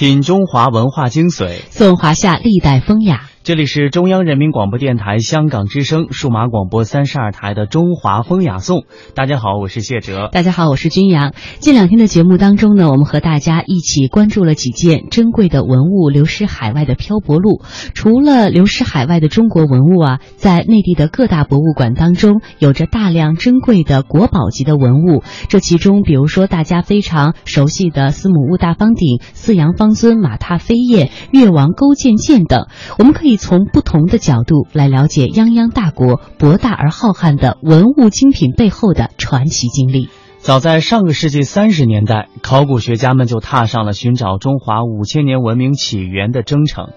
品中华文化精髓，颂华夏历代风雅。这里是中央人民广播电台香港之声数码广播三十二台的《中华风雅颂》。大家好，我是谢哲。大家好，我是君阳。近两天的节目当中呢，我们和大家一起关注了几件珍贵的文物流失海外的漂泊路。除了流失海外的中国文物啊，在内地的各大博物馆当中，有着大量珍贵的国宝级的文物。这其中，比如说大家非常熟悉的司母戊大方鼎、四羊方尊、马踏飞燕、越王勾践剑等，我们可以。从不同的角度来了解泱泱大国博大而浩瀚的文物精品背后的传奇经历。早在上个世纪三十年代，考古学家们就踏上了寻找中华五千年文明起源的征程。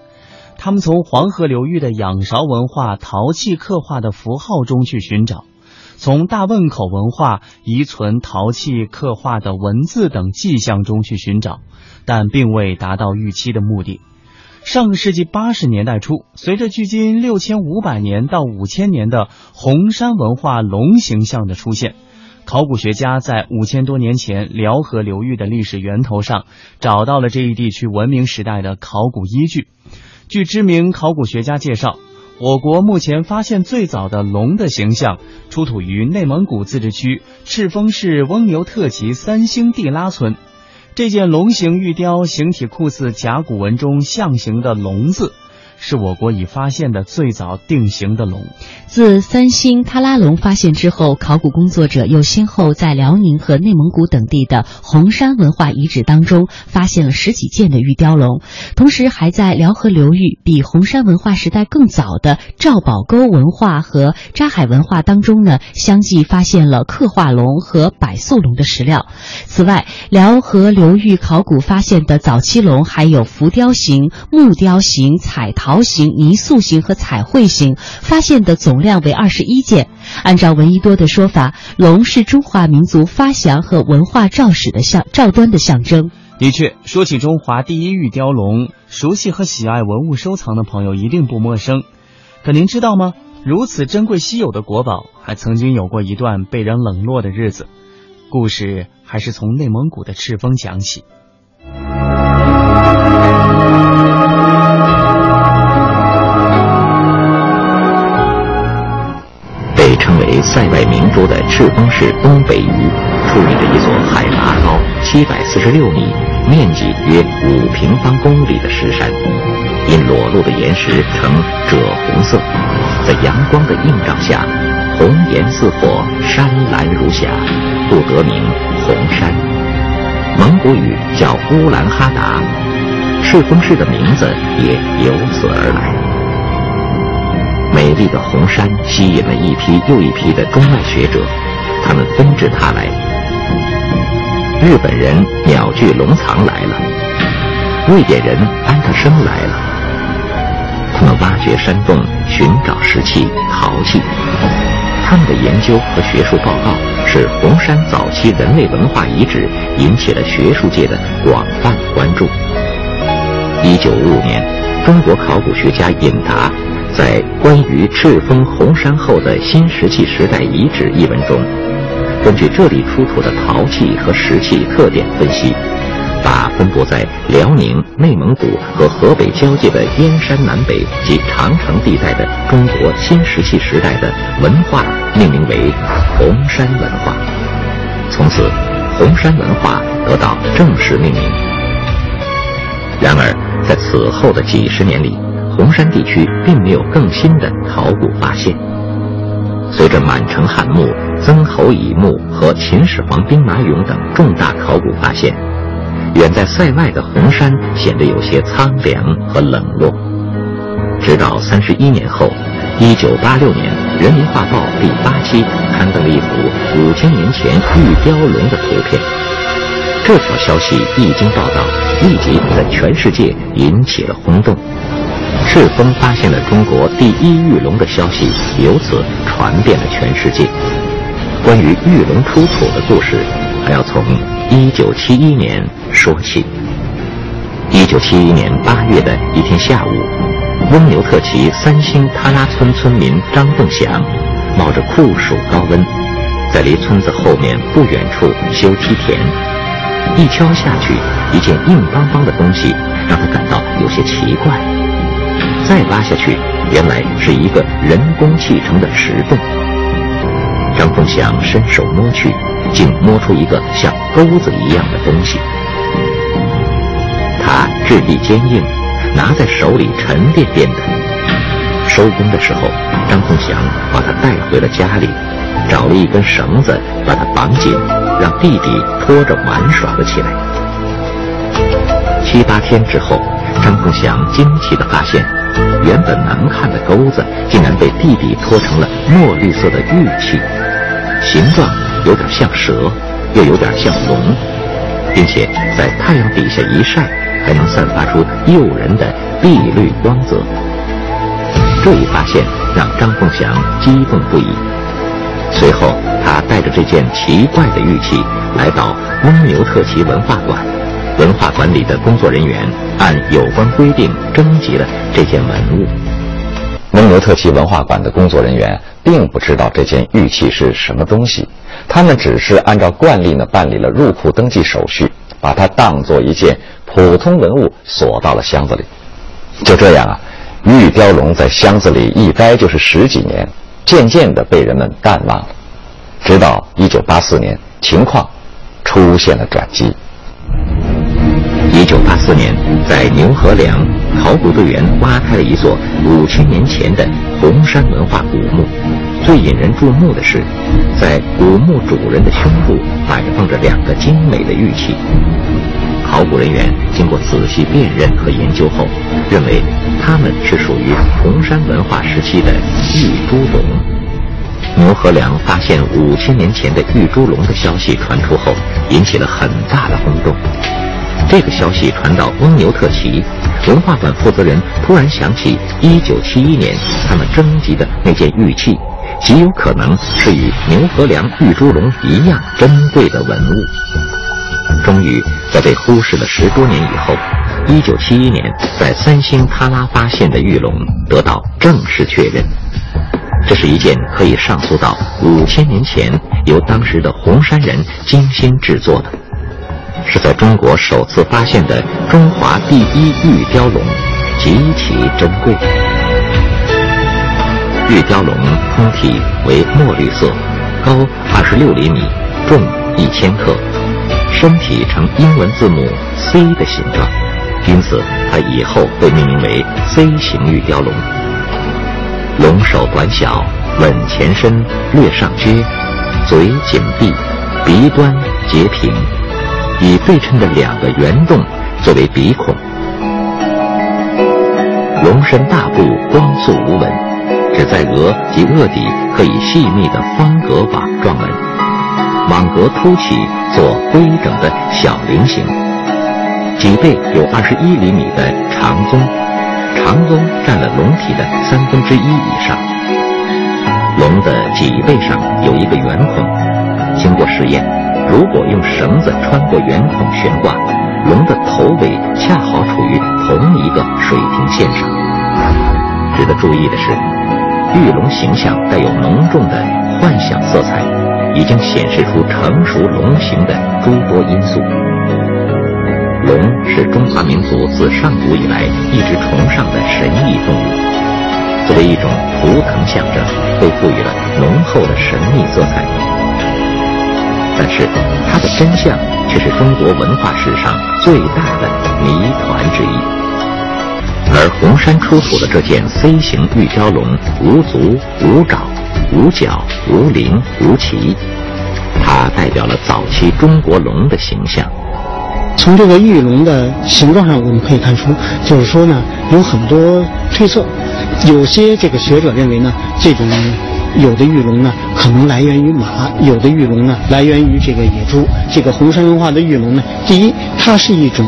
他们从黄河流域的仰韶文化陶器刻画的符号中去寻找，从大汶口文化遗存陶器刻画的文字等迹象中去寻找，但并未达到预期的目的。上世纪八十年代初，随着距今六千五百年到五千年的红山文化龙形象的出现，考古学家在五千多年前辽河流域的历史源头上找到了这一地区文明时代的考古依据。据知名考古学家介绍，我国目前发现最早的龙的形象出土于内蒙古自治区赤峰市翁牛特旗三星地拉村。这件龙形玉雕形体酷似甲骨文中象形的“龙”字。是我国已发现的最早定型的龙。自三星喀拉龙发现之后，考古工作者又先后在辽宁和内蒙古等地的红山文化遗址当中发现了十几件的玉雕龙，同时还在辽河流域比红山文化时代更早的赵宝沟文化和扎海文化当中呢，相继发现了刻画龙和百岁龙的石料。此外，辽河流域考古发现的早期龙还有浮雕形、木雕形、彩陶。陶形、泥塑形和彩绘形发现的总量为二十一件。按照闻一多的说法，龙是中华民族发祥和文化肇始的象肇端的象征。的确，说起中华第一玉雕龙，熟悉和喜爱文物收藏的朋友一定不陌生。可您知道吗？如此珍贵稀有的国宝，还曾经有过一段被人冷落的日子。故事还是从内蒙古的赤峰讲起。塞外明珠的赤峰市东北隅，矗立着一座海拔高七百四十六米、面积约五平方公里的石山。因裸露的岩石呈赭红色，在阳光的映照下，红颜似火，山岚如霞，故得名红山。蒙古语叫乌兰哈达，赤峰市的名字也由此而来。美丽的红山吸引了一批又一批的中外学者，他们纷至沓来。日本人鸟具龙藏来了，瑞典人安德生来了。他们挖掘山洞，寻找石器、陶器。他们的研究和学术报告使红山早期人类文化遗址引起了学术界的广泛关注。一九五五年，中国考古学家尹达。在关于赤峰红山后的新石器时代遗址一文中，根据这里出土的陶器和石器特点分析，把分布在辽宁、内蒙古和河北交界的燕山南北及长城地带的中国新石器时代的文化命名为红山文化，从此红山文化得到正式命名。然而，在此后的几十年里，红山地区并没有更新的考古发现。随着满城汉墓、曾侯乙墓和秦始皇兵马俑等重大考古发现，远在塞外的红山显得有些苍凉和冷落。直到三十一年后，一九八六年，《人民画报》第八期刊登了一幅五千年前玉雕龙的图片。这条消息一经报道，立即在全世界引起了轰动。赤峰发现了中国第一玉龙的消息，由此传遍了全世界。关于玉龙出土的故事，还要从1971年说起。1971年8月的一天下午，翁牛特旗三星塔拉村村民张凤祥，冒着酷暑高温，在离村子后面不远处修梯田。一敲下去，一件硬邦邦的东西让他感到有些奇怪。再挖下去，原来是一个人工砌成的石洞。张凤祥伸手摸去，竟摸出一个像钩子一样的东西。他质地坚硬，拿在手里沉甸甸的。收工的时候，张凤祥把它带回了家里，找了一根绳子把它绑紧，让弟弟拖着玩耍了起来。七八天之后，张凤祥惊奇地发现，原本难看的钩子竟然被弟弟拖成了墨绿色的玉器，形状有点像蛇，又有点像龙，并且在太阳底下一晒，还能散发出诱人的碧绿光泽。这一发现让张凤祥激动不已。随后，他带着这件奇怪的玉器来到翁牛特旗文化馆。文化馆里的工作人员按有关规定征集了这件文物。蒙牛特旗文化馆的工作人员并不知道这件玉器是什么东西，他们只是按照惯例呢办理了入库登记手续，把它当做一件普通文物锁到了箱子里。就这样啊。玉雕龙在箱子里一待就是十几年，渐渐地被人们淡忘了。直到一九八四年，情况出现了转机。一九八四年，在牛河梁，考古队员挖开了一座五千年前的红山文化古墓。最引人注目的是，在古墓主人的胸部摆放着两个精美的玉器。考古人员经过仔细辨认和研究后，认为它们是属于红山文化时期的玉猪龙。牛河梁发现五千年前的玉猪龙的消息传出后，引起了很大的轰动。这个消息传到翁牛特旗，文化馆负责人突然想起1971年他们征集的那件玉器，极有可能是与牛河梁玉猪龙一样珍贵的文物。终于，在被忽视了十多年以后，一九七一年在三星喀拉发现的玉龙得到正式确认。这是一件可以上溯到五千年前，由当时的红山人精心制作的，是在中国首次发现的中华第一玉雕龙，极其珍贵。玉雕龙通体为墨绿色，高二十六厘米，重一千克。身体呈英文字母 C 的形状，因此它以后被命名为 C 型玉雕龙。龙首短小，吻前伸，略上撅，嘴紧闭，鼻端截平，以对称的两个圆洞作为鼻孔。龙身大部光素无纹，只在额及额底可以细密的方格网状纹。网格凸起，做规整的小菱形。脊背有二十一厘米的长鬃，长鬃占了龙体的三分之一以上。龙的脊背上有一个圆孔，经过实验，如果用绳子穿过圆孔悬挂，龙的头尾恰好处于同一个水平线上。值得注意的是，玉龙形象带有浓重的幻想色彩。已经显示出成熟龙形的诸多因素。龙是中华民族自上古以来一直崇尚的神异动物，作为一种图腾象征，被赋予了浓厚的神秘色彩。但是，它的真相却是中国文化史上最大的谜团之一。而红山出土的这件 C 型玉雕龙，无足无爪。无角、无鳞、无鳍，它代表了早期中国龙的形象。从这个玉龙的形状上，我们可以看出，就是说呢，有很多推测。有些这个学者认为呢，这种有的玉龙呢，可能来源于马；有的玉龙呢，来源于这个野猪。这个红山文化的玉龙呢，第一，它是一种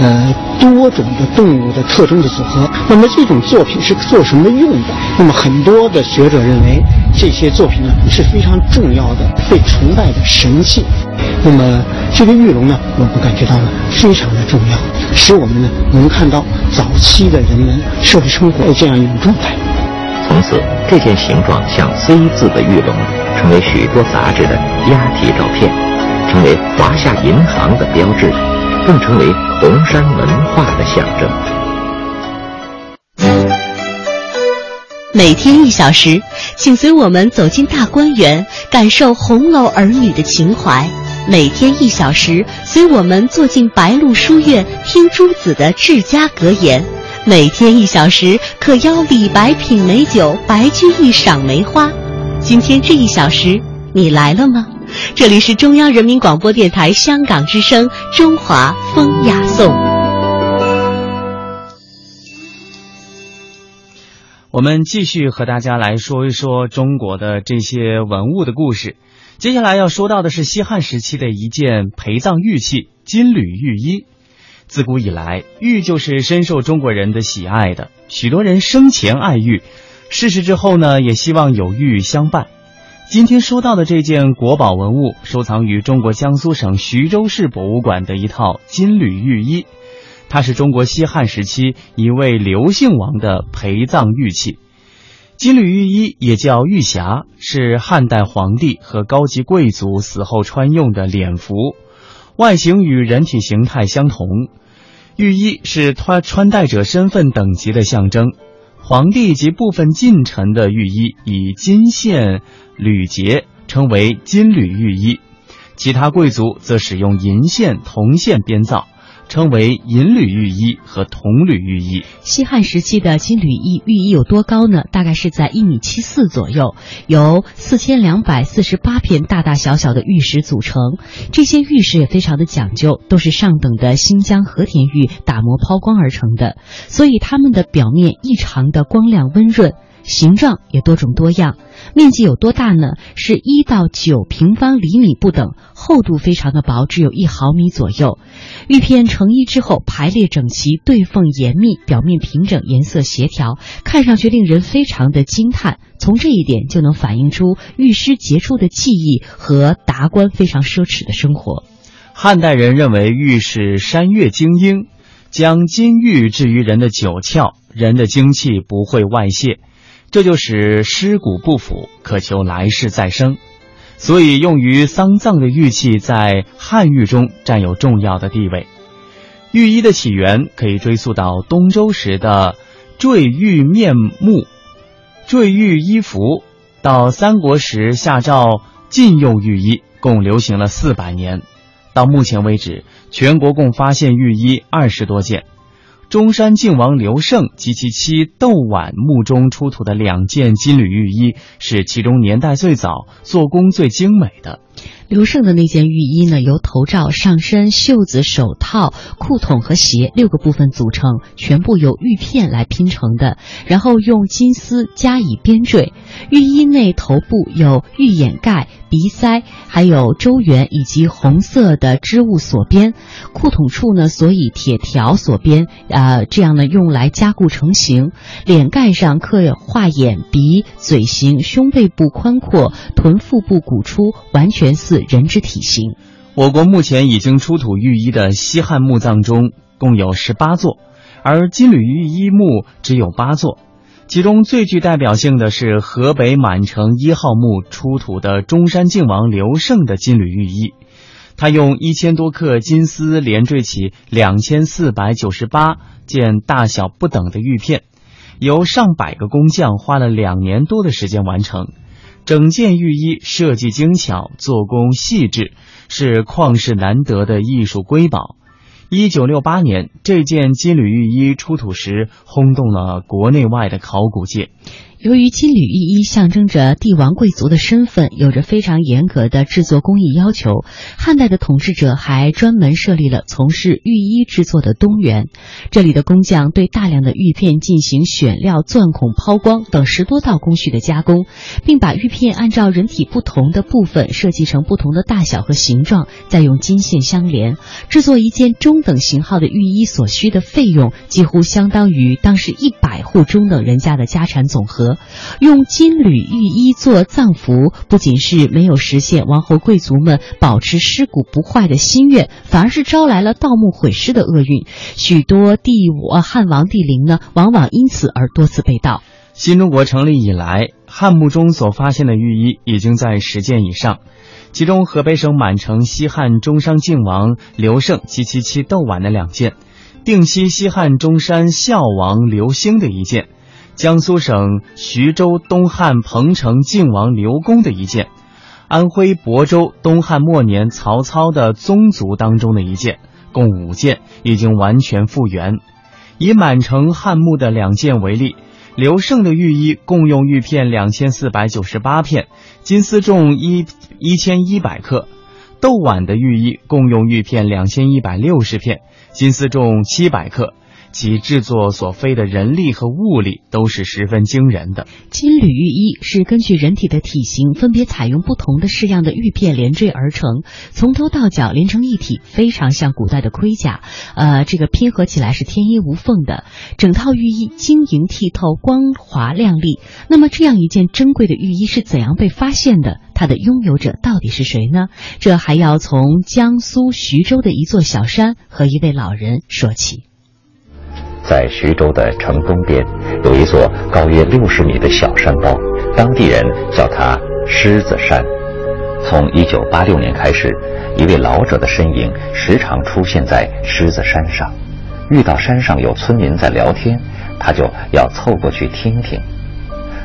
呃多种的动物的特征的组合。那么这种作品是做什么用的？那么很多的学者认为。这些作品呢是非常重要的、被崇拜的神器。那么这个玉龙呢，我们感觉到呢非常的重要，使我们呢能看到早期的人们社会生活的这样一种状态。从此，这件形状像 C 字的玉龙成为许多杂志的押题照片。成为华夏银行的标志，更成为红山文化的象征。每天一小时，请随我们走进大观园，感受红楼儿女的情怀。每天一小时，随我们坐进白鹿书院，听朱子的治家格言。每天一小时，可邀李白品美酒，白居易赏梅花。今天这一小时，你来了吗？这里是中央人民广播电台香港之声《中华风雅颂》。我们继续和大家来说一说中国的这些文物的故事。接下来要说到的是西汉时期的一件陪葬玉器——金缕玉衣。自古以来，玉就是深受中国人的喜爱的，许多人生前爱玉，逝世之后呢，也希望有玉相伴。今天说到的这件国宝文物，收藏于中国江苏省徐州市博物馆的一套金缕玉衣。它是中国西汉时期一位刘姓王的陪葬玉器，金缕玉衣也叫玉匣，是汉代皇帝和高级贵族死后穿用的脸服，外形与人体形态相同。御衣是穿穿戴者身份等级的象征，皇帝及部分近臣的御衣以金线、缕结，称为金缕玉衣；其他贵族则使用银线、铜线编造。称为银缕玉衣和铜缕玉衣。西汉时期的金缕衣玉衣有多高呢？大概是在一米七四左右，由四千两百四十八片大大小小的玉石组成。这些玉石也非常的讲究，都是上等的新疆和田玉打磨抛光而成的，所以它们的表面异常的光亮温润。形状也多种多样，面积有多大呢？是一到九平方厘米不等，厚度非常的薄，只有一毫米左右。玉片成衣之后排列整齐，对缝严密，表面平整，颜色协调，看上去令人非常的惊叹。从这一点就能反映出玉师杰出的技艺和达官非常奢侈的生活。汉代人认为玉是山岳精英，将金玉置于人的九窍，人的精气不会外泄。这就使尸骨不腐，可求来世再生，所以用于丧葬的玉器在汉玉中占有重要的地位。玉衣的起源可以追溯到东周时的坠玉面目、坠玉衣服，到三国时下诏禁用玉衣，共流行了四百年。到目前为止，全国共发现玉衣二十多件。中山靖王刘胜及其妻窦婉墓中出土的两件金缕玉衣，是其中年代最早、做工最精美的。刘胜的那件玉衣呢，由头罩、上身、袖子、手套、裤筒和鞋六个部分组成，全部由玉片来拼成的，然后用金丝加以编缀。玉衣内头部有玉眼盖、鼻塞，还有周圆以及红色的织物锁边。裤筒处呢，所以铁条锁边，呃，这样呢用来加固成型。脸盖上刻有画眼、鼻、嘴型，胸背部宽阔，臀腹部鼓出，完全似。人之体型，我国目前已经出土玉衣的西汉墓葬中共有十八座，而金缕玉衣墓只有八座。其中最具代表性的是河北满城一号墓出土的中山靖王刘胜的金缕玉衣，他用一千多克金丝连缀起两千四百九十八件大小不等的玉片，由上百个工匠花了两年多的时间完成。整件玉衣设计精巧，做工细致，是旷世难得的艺术瑰宝。一九六八年，这件金缕玉衣出土时，轰动了国内外的考古界。由于金缕玉衣象征着帝王贵族的身份，有着非常严格的制作工艺要求。汉代的统治者还专门设立了从事玉衣制作的东园，这里的工匠对大量的玉片进行选料、钻孔、抛光等十多道工序的加工，并把玉片按照人体不同的部分设计成不同的大小和形状，再用金线相连。制作一件中等型号的玉衣所需的费用，几乎相当于当时一百户中等人家的家产总和。用金缕玉衣做葬服，不仅是没有实现王侯贵族们保持尸骨不坏的心愿，反而是招来了盗墓毁尸的厄运。许多帝汉王帝陵呢，往往因此而多次被盗。新中国成立以来，汉墓中所发现的玉衣已经在十件以上，其中河北省满城西汉中山靖王刘胜及其妻窦婉的两件，定西西汉中山孝王刘兴的一件，江苏省徐州东汉彭城靖王刘公的一件，安徽亳州东汉末年曹操的宗族当中的一件，共五件，已经完全复原。以满城汉墓的两件为例。刘胜的玉衣共用玉片两千四百九十八片，金丝重一一千一百克；窦绾的玉衣共用玉片两千一百六十片，金丝重七百克。其制作所费的人力和物力都是十分惊人的。金缕玉衣是根据人体的体型，分别采用不同的式样的玉片连缀而成，从头到脚连成一体，非常像古代的盔甲。呃，这个拼合起来是天衣无缝的。整套玉衣晶莹剔透、光滑亮丽。那么，这样一件珍贵的玉衣是怎样被发现的？它的拥有者到底是谁呢？这还要从江苏徐州的一座小山和一位老人说起。在徐州的城东边，有一座高约六十米的小山包，当地人叫它狮子山。从一九八六年开始，一位老者的身影时常出现在狮子山上。遇到山上有村民在聊天，他就要凑过去听听。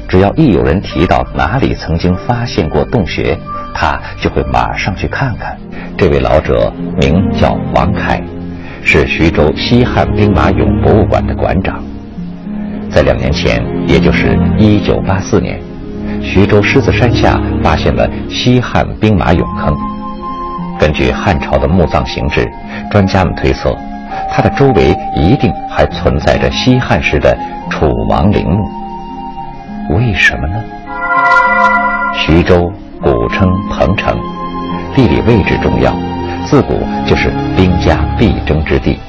只要一有人提到哪里曾经发现过洞穴，他就会马上去看看。这位老者名叫王凯。是徐州西汉兵马俑博物馆的馆长。在两年前，也就是一九八四年，徐州狮子山下发现了西汉兵马俑坑。根据汉朝的墓葬形制，专家们推测，它的周围一定还存在着西汉时的楚王陵墓。为什么呢？徐州古称彭城，地理位置重要。自古就是兵家必争之地，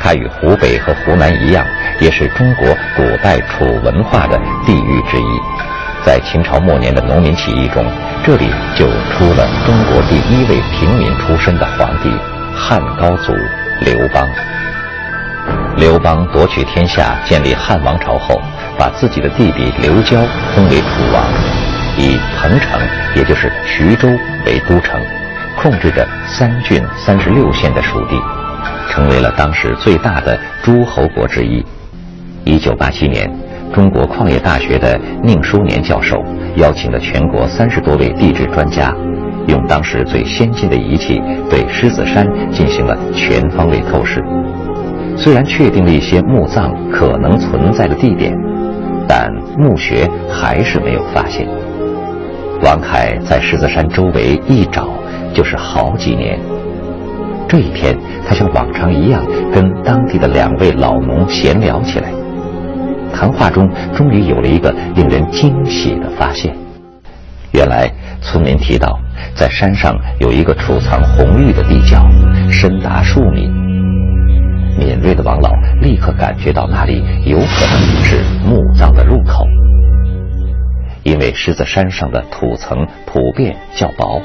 它与湖北和湖南一样，也是中国古代楚文化的地域之一。在秦朝末年的农民起义中，这里就出了中国第一位平民出身的皇帝汉高祖刘邦。刘邦夺取天下，建立汉王朝后，把自己的弟弟刘交封为楚王，以彭城，也就是徐州为都城。控制着三郡三十六县的属地，成为了当时最大的诸侯国之一。一九八七年，中国矿业大学的宁书年教授邀请了全国三十多位地质专家，用当时最先进的仪器对狮子山进行了全方位透视。虽然确定了一些墓葬可能存在的地点，但墓穴还是没有发现。王凯在狮子山周围一找。就是好几年。这一天，他像往常一样跟当地的两位老农闲聊起来。谈话中，终于有了一个令人惊喜的发现。原来，村民提到，在山上有一个储藏红玉的地窖，深达数米。敏锐的王老立刻感觉到那里有可能是墓葬的入口，因为狮子山上的土层普遍较薄。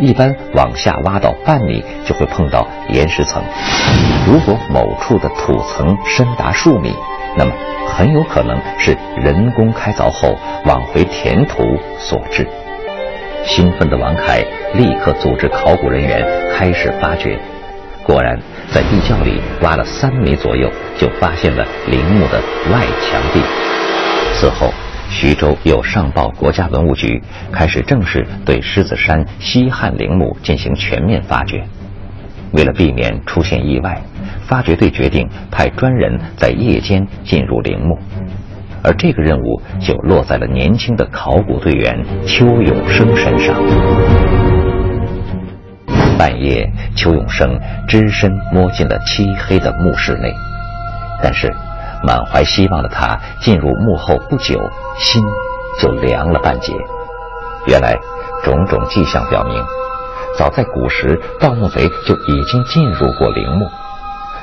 一般往下挖到半米就会碰到岩石层。如果某处的土层深达数米，那么很有可能是人工开凿后往回填土所致。兴奋的王凯立刻组织考古人员开始发掘，果然在地窖里挖了三米左右，就发现了陵墓的外墙壁。此后。徐州又上报国家文物局，开始正式对狮子山西汉陵墓进行全面发掘。为了避免出现意外，发掘队决定派专人在夜间进入陵墓，而这个任务就落在了年轻的考古队员邱永生身上。半夜，邱永生只身摸进了漆黑的墓室内，但是。满怀希望的他进入墓后不久，心就凉了半截。原来，种种迹象表明，早在古时，盗墓贼就已经进入过陵墓，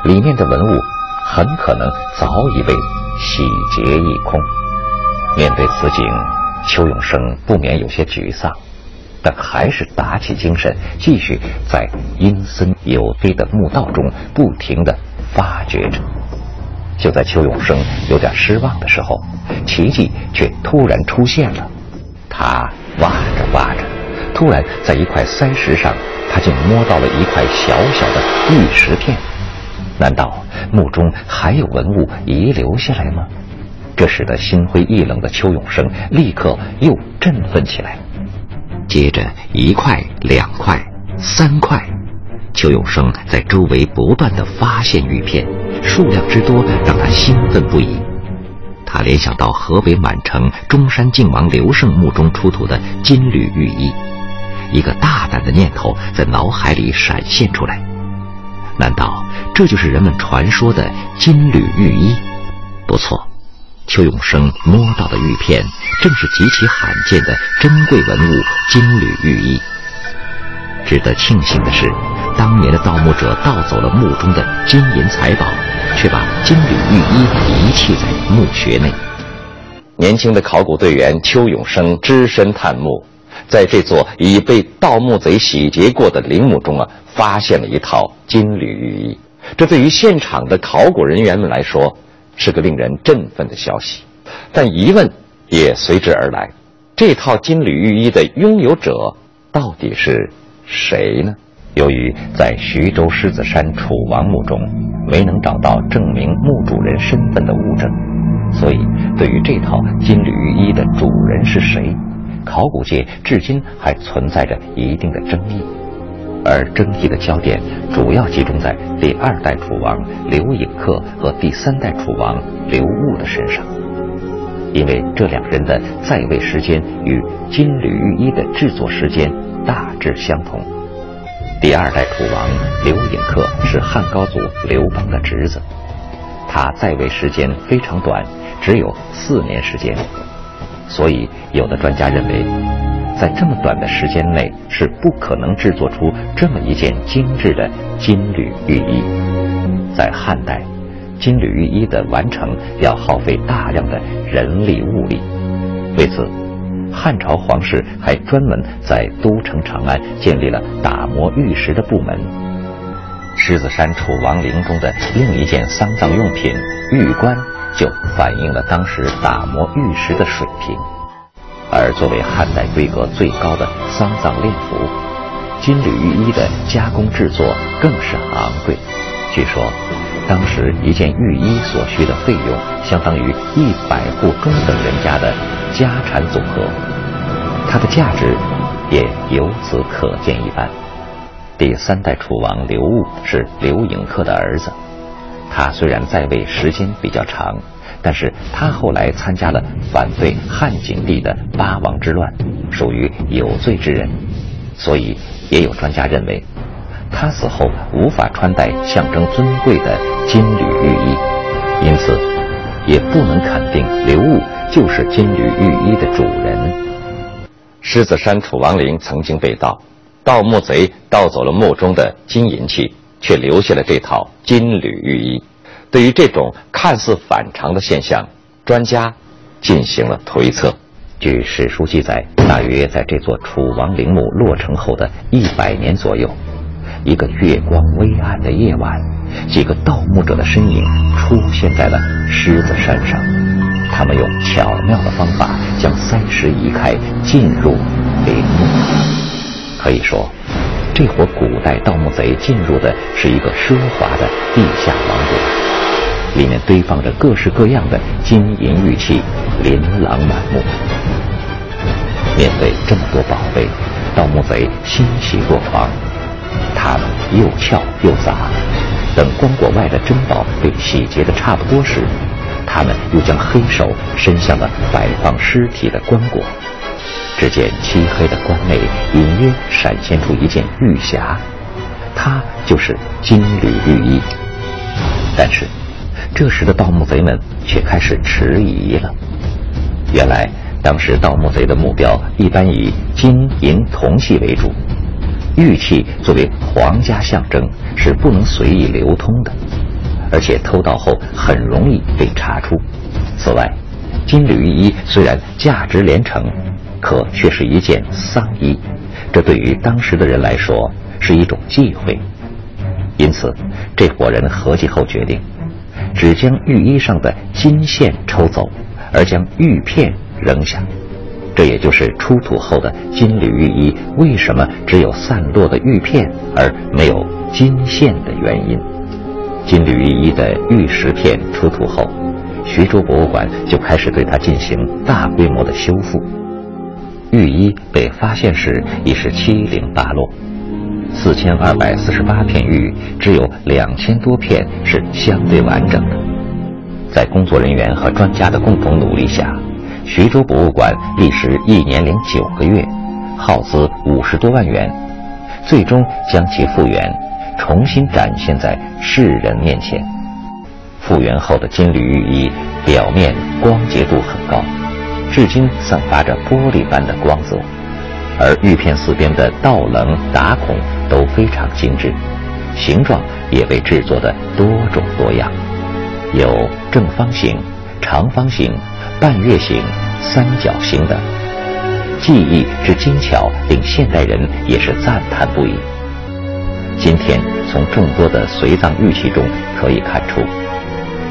里面的文物很可能早已被洗劫一空。面对此景，邱永生不免有些沮丧，但还是打起精神，继续在阴森有黑的墓道中不停地发掘着。就在邱永生有点失望的时候，奇迹却突然出现了。他挖着挖着，突然在一块塞石上，他竟摸到了一块小小的玉石片。难道墓中还有文物遗留下来吗？这使得心灰意冷的邱永生立刻又振奋起来。接着一块、两块、三块，邱永生在周围不断的发现玉片，数量之多让他兴奋不已。他联想到河北满城中山靖王刘胜墓中出土的金缕玉衣，一个大胆的念头在脑海里闪现出来：难道这就是人们传说的金缕玉衣？不错。邱永生摸到的玉片，正是极其罕见的珍贵文物金缕玉衣。值得庆幸的是，当年的盗墓者盗走了墓中的金银财宝，却把金缕玉衣遗弃在墓穴内。年轻的考古队员邱永生只身探墓，在这座已被盗墓贼洗劫过的陵墓中啊，发现了一套金缕玉衣。这对于现场的考古人员们来说，是个令人振奋的消息，但疑问也随之而来：这套金缕玉衣的拥有者到底是谁呢？由于在徐州狮子山楚王墓中没能找到证明墓主人身份的物证，所以对于这套金缕玉衣的主人是谁，考古界至今还存在着一定的争议。而争议的焦点主要集中在第二代楚王刘颖克和第三代楚王刘戊的身上，因为这两人的在位时间与金缕玉衣的制作时间大致相同。第二代楚王刘隐克是汉高祖刘邦的侄子，他在位时间非常短，只有四年时间，所以有的专家认为。在这么短的时间内是不可能制作出这么一件精致的金缕玉衣。在汉代，金缕玉衣的完成要耗费大量的人力物力。为此，汉朝皇室还专门在都城长安建立了打磨玉石的部门。狮子山楚王陵中的另一件丧葬用品玉棺，就反映了当时打磨玉石的水平。而作为汉代规格最高的丧葬殓服，金缕玉衣的加工制作更是昂贵。据说，当时一件玉衣所需的费用，相当于一百户中等人家的家产总和。它的价值也由此可见一斑。第三代楚王刘戊是刘盈克的儿子，他虽然在位时间比较长。但是他后来参加了反对汉景帝的八王之乱，属于有罪之人，所以也有专家认为，他死后无法穿戴象征尊贵的金缕玉衣，因此也不能肯定刘戊就是金缕玉衣的主人。狮子山楚王陵曾经被盗，盗墓贼盗走了墓中的金银器，却留下了这套金缕玉衣。对于这种看似反常的现象，专家进行了推测。据史书记载，大约在这座楚王陵墓落成后的一百年左右，一个月光微暗的夜晚，几个盗墓者的身影出现在了狮子山上。他们用巧妙的方法将三石移开，进入陵墓。可以说，这伙古代盗墓贼进入的是一个奢华的地下王国。里面堆放着各式各样的金银玉器，琳琅满目。面对这么多宝贝，盗墓贼欣喜若狂。他们又撬又砸，等棺椁外的珍宝被洗劫的差不多时，他们又将黑手伸向了摆放尸体的棺椁。只见漆黑的棺内隐约闪现出一件玉匣，它就是金缕玉衣。但是。这时的盗墓贼们却开始迟疑了。原来，当时盗墓贼的目标一般以金银铜器为主，玉器作为皇家象征是不能随意流通的，而且偷盗后很容易被查出。此外，金缕玉衣虽然价值连城，可却是一件丧衣，这对于当时的人来说是一种忌讳。因此，这伙人合计后决定。只将玉衣上的金线抽走，而将玉片扔下。这也就是出土后的金缕玉衣为什么只有散落的玉片而没有金线的原因。金缕玉衣的玉石片出土后，徐州博物馆就开始对它进行大规模的修复。玉衣被发现时已是七零八落，四千二百四十八片玉，只有两千多片是相对完整的。在工作人员和专家的共同努力下。徐州博物馆历时一年零九个月，耗资五十多万元，最终将其复原，重新展现在世人面前。复原后的金缕玉衣表面光洁度很高，至今散发着玻璃般的光泽，而玉片四边的倒棱打孔都非常精致，形状也被制作的多种多样，有正方形、长方形。半月形、三角形等，技艺之精巧，令现代人也是赞叹不已。今天从众多的随葬玉器中可以看出，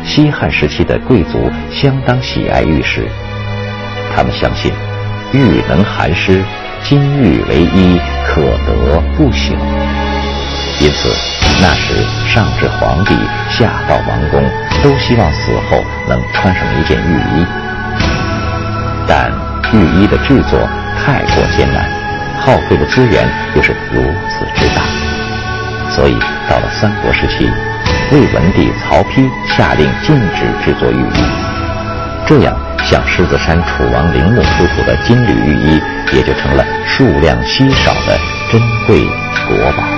西汉时期的贵族相当喜爱玉石，他们相信玉能寒湿，金玉为衣，可得不朽。因此，那时上至皇帝，下到王公，都希望死后能穿上一件玉衣。但玉衣的制作太过艰难，耗费的资源又是如此之大，所以到了三国时期，魏文帝曹丕下令禁止制作玉衣，这样像狮子山楚王陵墓出土的金缕玉衣，也就成了数量稀少的珍贵国宝。